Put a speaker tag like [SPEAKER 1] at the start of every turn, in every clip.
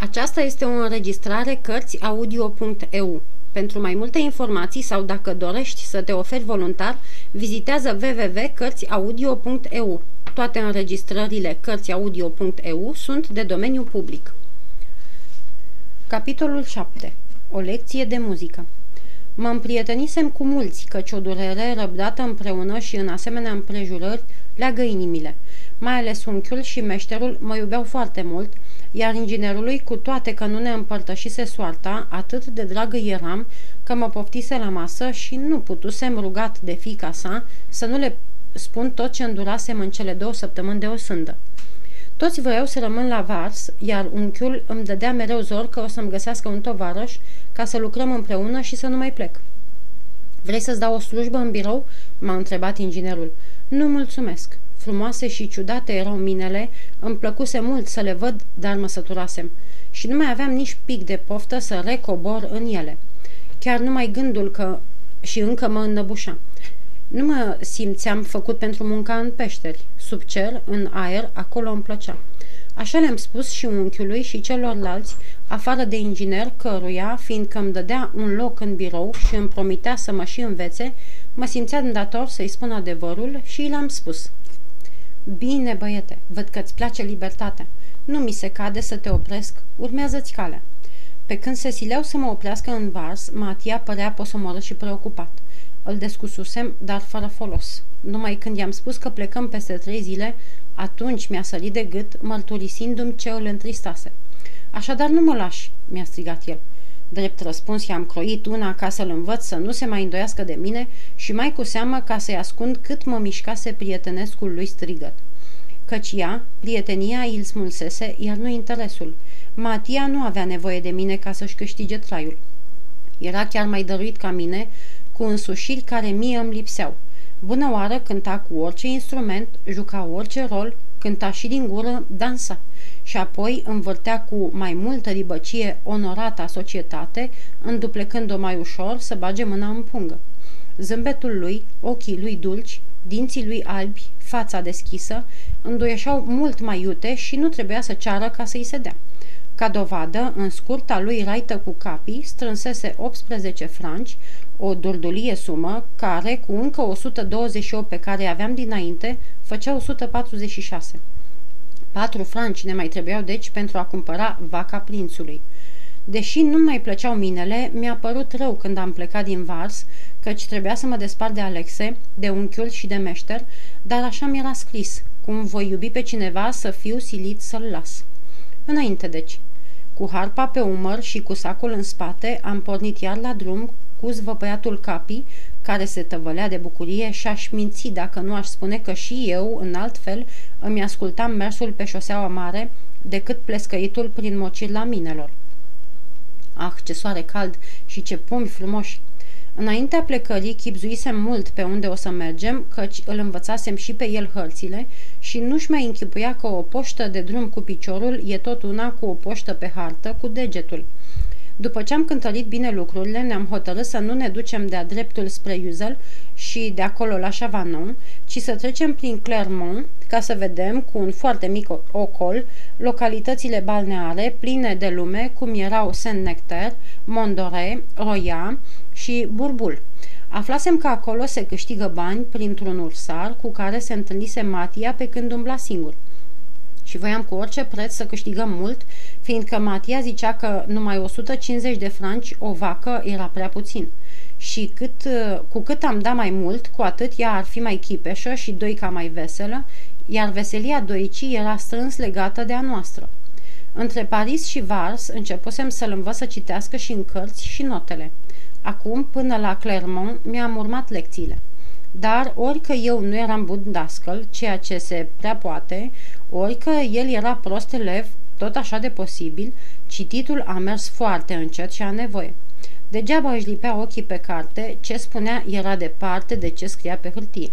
[SPEAKER 1] Aceasta este o înregistrare Cărțiaudio.eu. Pentru mai multe informații sau dacă dorești să te oferi voluntar, vizitează www.cărțiaudio.eu. Toate înregistrările Cărțiaudio.eu sunt de domeniu public. Capitolul 7. O lecție de muzică Mă împrietenisem cu mulți, căci o durere răbdată împreună și în asemenea împrejurări leagă inimile. Mai ales unchiul și meșterul mă iubeau foarte mult, iar inginerului, cu toate că nu ne împărtășise soarta, atât de dragă eram că mă poftise la masă și nu putusem rugat de fica sa să nu le spun tot ce îndurasem în cele două săptămâni de o sândă. Toți voiau să rămân la Vars, iar unchiul îmi dădea mereu zor că o să-mi găsească un tovarăș ca să lucrăm împreună și să nu mai plec. Vrei să-ți dau o slujbă în birou?" m-a întrebat inginerul. Nu mulțumesc. Frumoase și ciudate erau minele, îmi plăcuse mult să le văd, dar mă săturasem. Și nu mai aveam nici pic de poftă să recobor în ele. Chiar numai gândul că și încă mă înnăbușa. Nu mă simțeam făcut pentru munca în peșteri. Sub cer, în aer, acolo îmi plăcea. Așa le-am spus și unchiului și celorlalți, afară de inginer, căruia, fiindcă îmi dădea un loc în birou și îmi promitea să mă și învețe, mă simțeam dator să-i spun adevărul și i-l-am spus. Bine, băiete, văd că îți place libertatea. Nu mi se cade să te opresc, urmează-ți calea. Pe când se sileau să mă oprească în vars, Matia părea posomorât și preocupat. Îl descususem, dar fără folos. Numai când i-am spus că plecăm peste trei zile, atunci mi-a sărit de gât, mărturisindu-mi ce îl întristase. Așadar nu mă lași, mi-a strigat el. Drept răspuns i-am croit una ca să-l învăț să nu se mai îndoiască de mine și mai cu seamă ca să-i ascund cât mă mișcase prietenescul lui strigăt. Căci ea, prietenia, îl smulsese, iar nu interesul. Matia nu avea nevoie de mine ca să-și câștige traiul. Era chiar mai dăruit ca mine, cu însușiri care mie îmi lipseau. Bună oară cânta cu orice instrument, juca orice rol, cânta și din gură, dansa și apoi învârtea cu mai multă ribăcie onorata societate, înduplecând-o mai ușor să bage mâna în pungă. Zâmbetul lui, ochii lui dulci, dinții lui albi, fața deschisă, înduieșau mult mai iute și nu trebuia să ceară ca să-i se dea. Ca dovadă, în scurta lui raită cu capii, strânsese 18 franci, o durdulie sumă, care, cu încă 128 pe care aveam dinainte, făcea 146. Patru franci ne mai trebuiau deci pentru a cumpăra vaca prințului. Deși nu mai plăceau minele, mi-a părut rău când am plecat din Vars, căci trebuia să mă despart de Alexe, de unchiul și de meșter, dar așa mi-era scris, cum voi iubi pe cineva să fiu silit să-l las. Înainte deci, cu harpa pe umăr și cu sacul în spate, am pornit iar la drum cu zvăpăiatul capii, care se tăvălea de bucurie și aș minți dacă nu aș spune că și eu, în alt fel, îmi ascultam mersul pe șoseaua mare decât plescăitul prin mocirla minelor. Ah, ce soare cald și ce pomi frumoși! Înaintea plecării chipzuisem mult pe unde o să mergem, căci îl învățasem și pe el hărțile și nu-și mai închipuia că o poștă de drum cu piciorul e tot una cu o poștă pe hartă cu degetul. După ce am cântărit bine lucrurile, ne-am hotărât să nu ne ducem de-a dreptul spre Iuzel și de acolo la Chavanon, ci să trecem prin Clermont ca să vedem cu un foarte mic ocol localitățile balneare pline de lume cum erau Saint-Nectaire, Mondore, Roya și Burbul. Aflasem că acolo se câștigă bani printr-un ursar cu care se întâlnise Matia pe când umbla singur. Și voiam cu orice preț să câștigăm mult, fiindcă Matia zicea că numai 150 de franci o vacă era prea puțin și cât, cu cât am dat mai mult, cu atât ea ar fi mai chipeșă și doica mai veselă, iar veselia doicii era strâns legată de a noastră. Între Paris și Vars începusem să-l învăț să citească și în cărți și notele. Acum, până la Clermont, mi-am urmat lecțiile. Dar ori că eu nu eram bun dascăl, ceea ce se prea poate, ori că el era prost elev, tot așa de posibil, cititul a mers foarte încet și a nevoie. Degeaba își lipea ochii pe carte, ce spunea era departe de ce scria pe hârtie.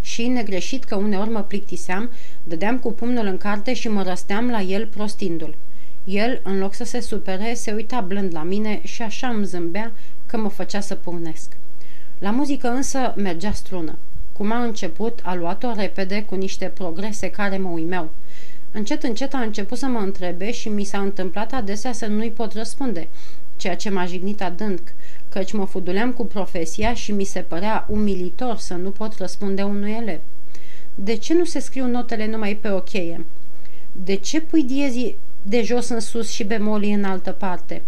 [SPEAKER 1] Și, negreșit că uneori mă plictiseam, dădeam cu pumnul în carte și mă răsteam la el prostindu-l. El, în loc să se supere, se uita blând la mine și așa îmi zâmbea că mă făcea să păunesc. La muzică însă mergea strună. Cum a început, a luat-o repede cu niște progrese care mă uimeau. Încet, încet a început să mă întrebe și mi s-a întâmplat adesea să nu-i pot răspunde, ceea ce m-a jignit adânc, căci mă fuduleam cu profesia și mi se părea umilitor să nu pot răspunde unui elev. De ce nu se scriu notele numai pe o cheie? De ce pui diezii de jos în sus și bemolii în altă parte?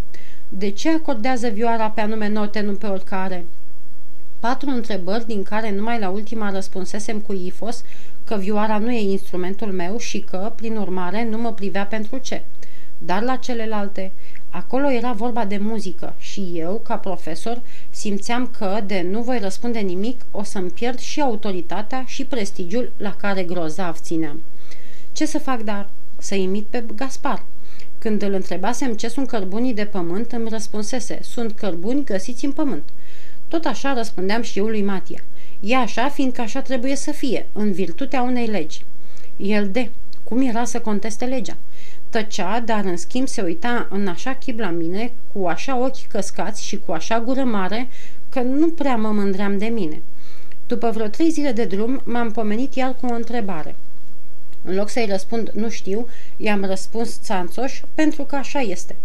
[SPEAKER 1] De ce acordează vioara pe anume note, nu pe oricare? Patru întrebări din care numai la ultima răspunsesem cu ifos că vioara nu e instrumentul meu și că, prin urmare, nu mă privea pentru ce. Dar la celelalte, acolo era vorba de muzică și eu, ca profesor, simțeam că, de nu voi răspunde nimic, o să-mi pierd și autoritatea și prestigiul la care grozav țineam. Ce să fac, dar? Să imit pe Gaspar. Când îl întrebasem ce sunt cărbunii de pământ, îmi răspunsese, sunt cărbuni găsiți în pământ. Tot așa răspundeam și eu lui Matia. E așa, fiindcă așa trebuie să fie, în virtutea unei legi. El de, cum era să conteste legea? Tăcea, dar în schimb se uita în așa chip la mine, cu așa ochi căscați și cu așa gură mare, că nu prea mă mândream de mine. După vreo trei zile de drum, m-am pomenit iar cu o întrebare. În loc să-i răspund nu știu, i-am răspuns țanțoș pentru că așa este.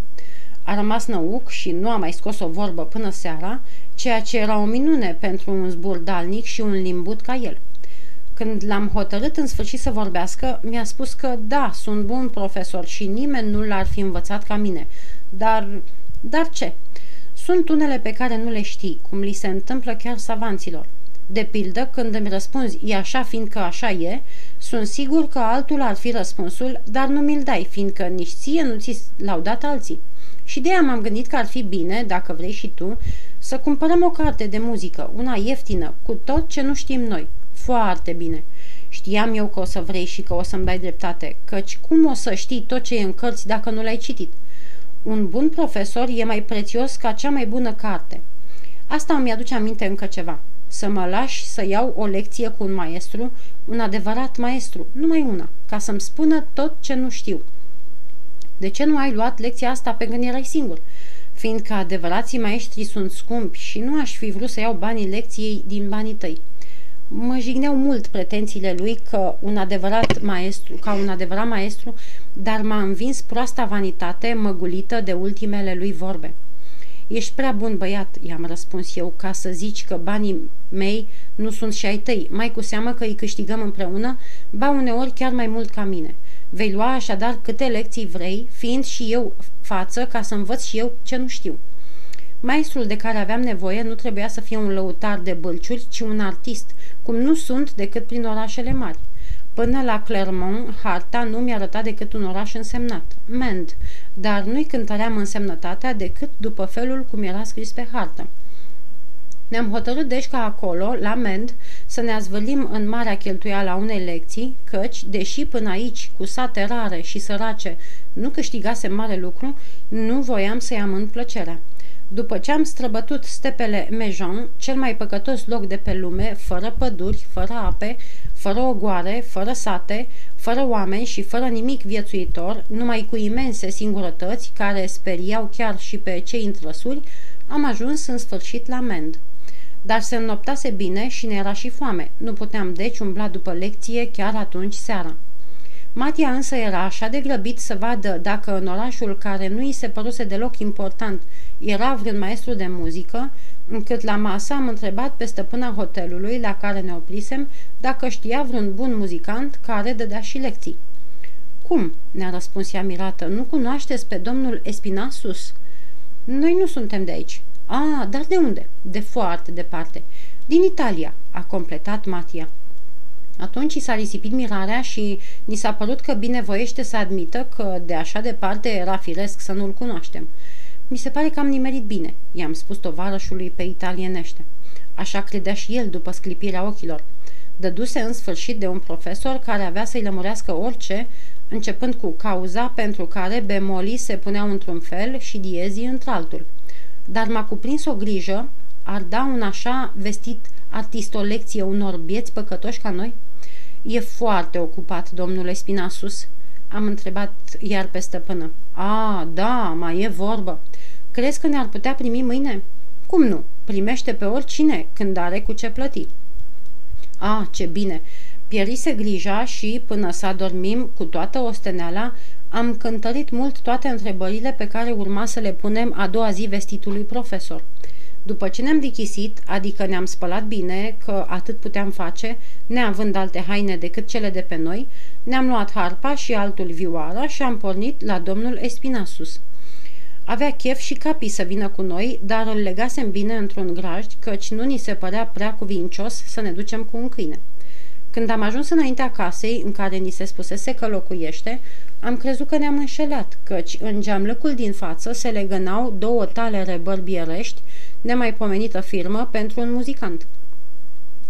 [SPEAKER 1] A rămas năuc și nu a mai scos o vorbă până seara, ceea ce era o minune pentru un zburdalnic și un limbut ca el. Când l-am hotărât în sfârșit să vorbească, mi-a spus că da, sunt bun profesor și nimeni nu l-ar fi învățat ca mine. Dar, dar ce? Sunt unele pe care nu le știi, cum li se întâmplă chiar savanților. De pildă, când îmi răspunzi e așa fiindcă așa e, sunt sigur că altul ar fi răspunsul, dar nu mi-l dai, fiindcă nici ție nu ți l-au dat alții. Și de aia m-am gândit că ar fi bine, dacă vrei și tu, să cumpărăm o carte de muzică, una ieftină, cu tot ce nu știm noi. Foarte bine. Știam eu că o să vrei și că o să-mi dai dreptate, căci cum o să știi tot ce e în cărți dacă nu l-ai citit? Un bun profesor e mai prețios ca cea mai bună carte. Asta îmi aduce aminte încă ceva. Să mă lași să iau o lecție cu un maestru, un adevărat maestru, numai una, ca să-mi spună tot ce nu știu. De ce nu ai luat lecția asta pe când erai singur? Fiindcă adevărații maestri sunt scumpi și nu aș fi vrut să iau banii lecției din banii tăi. Mă jigneau mult pretențiile lui că un adevărat maestru, ca un adevărat maestru, dar m-a învins proasta vanitate măgulită de ultimele lui vorbe. Ești prea bun băiat, i-am răspuns eu, ca să zici că banii mei nu sunt și ai tăi, mai cu seamă că îi câștigăm împreună, ba uneori chiar mai mult ca mine. Vei lua așadar câte lecții vrei, fiind și eu față ca să învăț și eu ce nu știu. Maestrul de care aveam nevoie nu trebuia să fie un lăutar de bălciuri, ci un artist, cum nu sunt decât prin orașele mari. Până la Clermont, harta nu mi-a arătat decât un oraș însemnat, Mend, dar nu-i cântăream însemnătatea decât după felul cum era scris pe hartă. Ne-am hotărât deci ca acolo, la Mend, să ne azvălim în marea cheltuială a unei lecții, căci, deși până aici, cu sate rare și sărace, nu câștigase mare lucru, nu voiam să-i amând plăcerea. După ce am străbătut stepele Mejon, cel mai păcătos loc de pe lume, fără păduri, fără ape, fără ogoare, fără sate, fără oameni și fără nimic viețuitor, numai cu imense singurătăți care speriau chiar și pe cei întrăsuri, am ajuns în sfârșit la Mend. Dar se înnoptase bine și ne era și foame. Nu puteam deci umbla după lecție chiar atunci seara. Matia însă era așa de grăbit să vadă dacă în orașul care nu îi se păruse deloc important era vreun maestru de muzică, încât la masă am întrebat pe stăpâna hotelului la care ne oprisem dacă știa vreun bun muzicant care dădea și lecții. Cum?" ne-a răspuns ea mirată. Nu cunoașteți pe domnul Espinasus?" Noi nu suntem de aici." A, dar de unde?" De foarte departe." Din Italia," a completat Matia. Atunci i s-a risipit mirarea și ni s-a părut că binevoiește să admită că de așa departe era firesc să nu-l cunoaștem. Mi se pare că am nimerit bine, i-am spus tovarășului pe italienește. Așa credea și el după sclipirea ochilor. Dăduse în sfârșit de un profesor care avea să-i lămurească orice, începând cu cauza pentru care bemolii se puneau într-un fel și diezii într-altul. Dar m-a cuprins o grijă, ar da un așa vestit artist o lecție unor bieți păcătoși ca noi? E foarte ocupat, domnule Spinasus, am întrebat iar pe stăpână. A, da, mai e vorbă. Crezi că ne-ar putea primi mâine? Cum nu? Primește pe oricine când are cu ce plăti. A, ce bine! Pierise grija și, până să adormim cu toată osteneala, am cântărit mult toate întrebările pe care urma să le punem a doua zi vestitului profesor. După ce ne-am dichisit, adică ne-am spălat bine, că atât puteam face, neavând alte haine decât cele de pe noi, ne-am luat harpa și altul vioara și am pornit la domnul Espinasus. Avea chef și capii să vină cu noi, dar îl legasem bine într-un grajd, căci nu ni se părea prea cuvincios să ne ducem cu un câine. Când am ajuns înaintea casei în care ni se spusese că locuiește, am crezut că ne-am înșelat, căci în geamlăcul din față se legănau două talere bărbierești, nemaipomenită firmă pentru un muzicant.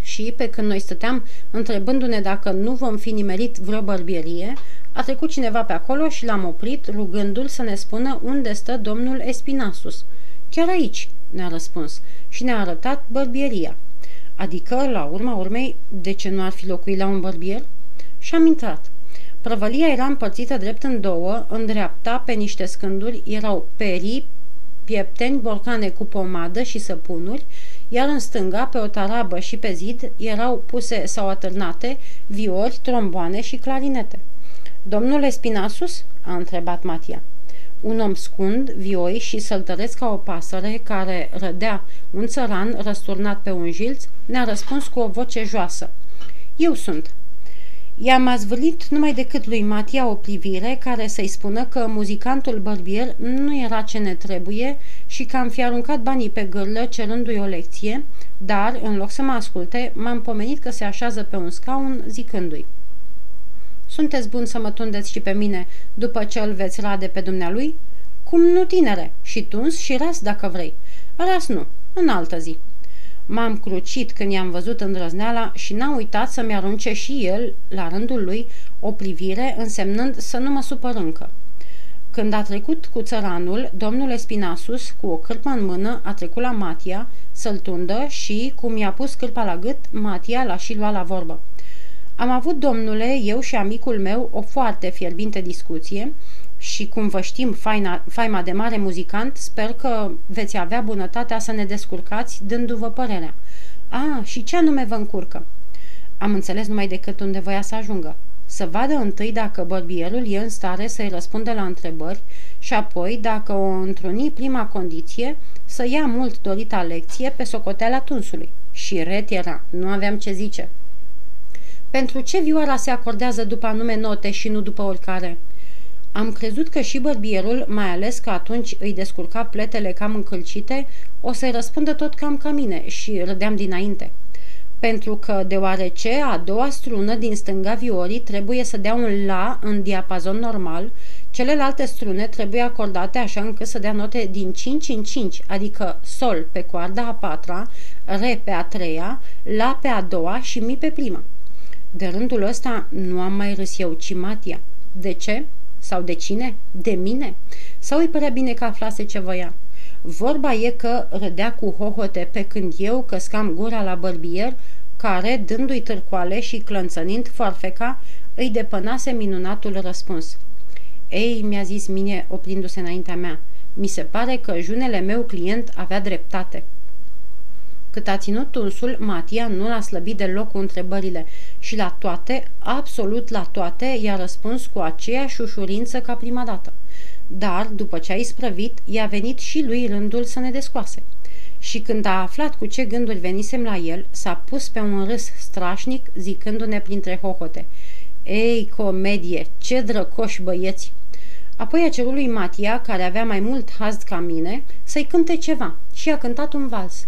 [SPEAKER 1] Și, pe când noi stăteam întrebându-ne dacă nu vom fi nimerit vreo bărbierie, a trecut cineva pe acolo și l-am oprit, rugându-l să ne spună unde stă domnul Espinasus. Chiar aici, ne-a răspuns, și ne-a arătat bărbieria. Adică, la urma urmei, de ce nu ar fi locuit la un bărbier? Și am intrat. Prăvălia era împărțită drept în două, în dreapta, pe niște scânduri, erau perii, piepteni, borcane cu pomadă și săpunuri, iar în stânga, pe o tarabă și pe zid, erau puse sau atârnate viori, tromboane și clarinete. Domnule Spinasus?" a întrebat Matia. Un om scund, vioi și săltăreț ca o pasăre care rădea un țăran răsturnat pe un jilț, ne-a răspuns cu o voce joasă. Eu sunt. I-am azvârlit numai decât lui Matia o privire care să-i spună că muzicantul bărbier nu era ce ne trebuie și că am fi aruncat banii pe gârlă cerându-i o lecție, dar, în loc să mă asculte, m-am pomenit că se așează pe un scaun zicându-i. Sunteți bun să mă tundeți și pe mine după ce îl veți rade pe dumnealui? Cum nu, tinere? Și tuns și ras dacă vrei. Ras nu, în altă zi. M-am crucit când i-am văzut îndrăzneala și n-a uitat să-mi arunce și el, la rândul lui, o privire însemnând să nu mă supăr încă. Când a trecut cu țăranul, domnul Espinasus, cu o cârpă în mână, a trecut la Matia să-l tundă și, cum i-a pus cârpa la gât, Matia l-a și luat la vorbă. Am avut, domnule, eu și amicul meu, o foarte fierbinte discuție și, cum vă știm, faina, faima de mare muzicant, sper că veți avea bunătatea să ne descurcați dându-vă părerea. A, și ce anume vă încurcă? Am înțeles numai decât unde voia să ajungă. Să vadă întâi dacă bărbierul e în stare să-i răspundă la întrebări și apoi, dacă o întruni prima condiție, să ia mult dorita lecție pe socoteala tunsului. Și ret era, nu aveam ce zice. Pentru ce vioara se acordează după anume note și nu după oricare? Am crezut că și bărbierul, mai ales că atunci îi descurca pletele cam încălcite, o să-i răspundă tot cam ca mine și râdeam dinainte. Pentru că, deoarece a doua strună din stânga viorii trebuie să dea un La în diapazon normal, celelalte strune trebuie acordate așa încât să dea note din 5 în 5, adică Sol pe coarda a patra, Re pe a treia, La pe a doua și Mi pe prima. De rândul ăsta nu am mai râs eu, ci Matia. De ce? Sau de cine? De mine? Sau îi părea bine că aflase ce voia? Vorba e că râdea cu hohote pe când eu căscam gura la bărbier, care, dându-i târcoale și clănțănind forfeca, îi depănase minunatul răspuns. Ei, mi-a zis mine, oprindu-se înaintea mea, mi se pare că junele meu client avea dreptate. Cât a ținut tunsul, Matia nu l-a slăbit deloc cu întrebările și la toate, absolut la toate, i-a răspuns cu aceeași ușurință ca prima dată. Dar, după ce a isprăvit, i-a venit și lui rândul să ne descoase. Și când a aflat cu ce gânduri venisem la el, s-a pus pe un râs strașnic, zicându-ne printre hohote. Ei, comedie, ce drăcoși băieți! Apoi a cerut lui Matia, care avea mai mult hazd ca mine, să-i cânte ceva și a cântat un vals.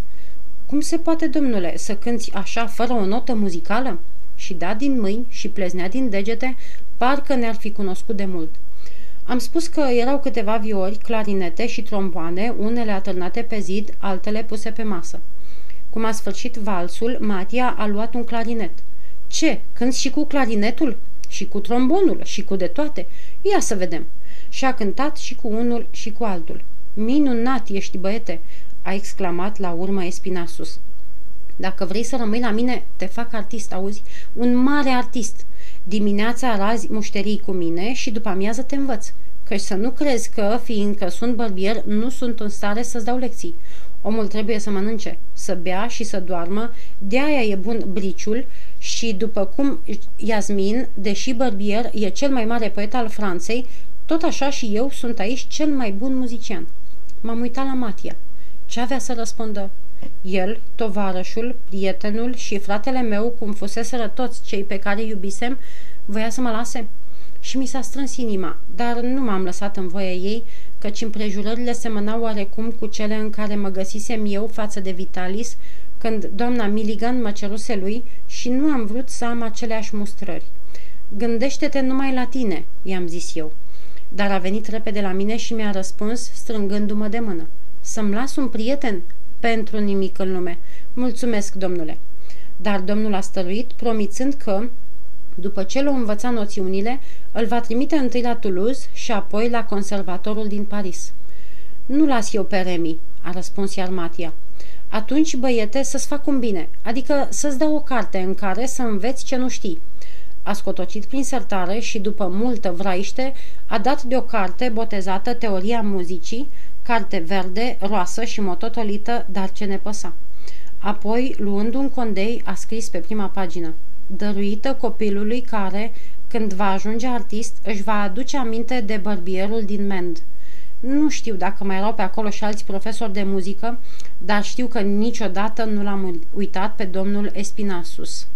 [SPEAKER 1] Cum se poate, domnule, să cânți așa fără o notă muzicală?" Și da din mâini și pleznea din degete, parcă ne-ar fi cunoscut de mult. Am spus că erau câteva viori, clarinete și tromboane, unele atârnate pe zid, altele puse pe masă. Cum a sfârșit valsul, Matia a luat un clarinet. Ce? Când și cu clarinetul? Și cu trombonul? Și cu de toate? Ia să vedem. Și a cântat și cu unul și cu altul. Minunat ești, băiete! A exclamat la urmă Espinasus. Dacă vrei să rămâi la mine, te fac artist, auzi? Un mare artist. Dimineața razi mușterii cu mine și după amiază te învăț. Căci să nu crezi că, fiindcă sunt bărbier, nu sunt în stare să-ți dau lecții. Omul trebuie să mănânce, să bea și să doarmă, de aia e bun briciul și după cum Iasmin, deși bărbier, e cel mai mare poet al Franței, tot așa și eu sunt aici cel mai bun muzician. M-am uitat la Matia. Ce avea să răspundă? El, tovarășul, prietenul și fratele meu, cum fuseseră toți cei pe care iubisem, voia să mă lase? Și mi s-a strâns inima, dar nu m-am lăsat în voia ei, căci împrejurările semănau oarecum cu cele în care mă găsisem eu față de Vitalis, când doamna Milligan mă ceruse lui și nu am vrut să am aceleași mustrări. Gândește-te numai la tine, i-am zis eu. Dar a venit repede la mine și mi-a răspuns strângându-mă de mână. Să-mi las un prieten? Pentru nimic în lume. Mulțumesc, domnule. Dar domnul a stăruit, promițând că, după ce l-o învăța noțiunile, îl va trimite întâi la Toulouse și apoi la conservatorul din Paris. Nu las eu pe Remi, a răspuns iar Matia. Atunci, băiete, să-ți fac un bine, adică să-ți dau o carte în care să înveți ce nu știi. A scotocit prin sertare și, după multă vraiște, a dat de o carte botezată Teoria muzicii, carte verde, roasă și mototolită, dar ce ne păsa. Apoi, luând un condei, a scris pe prima pagină dăruită copilului care, când va ajunge artist, își va aduce aminte de bărbierul din Mend. Nu știu dacă mai erau pe acolo și alți profesori de muzică, dar știu că niciodată nu l-am uitat pe domnul Espinasus.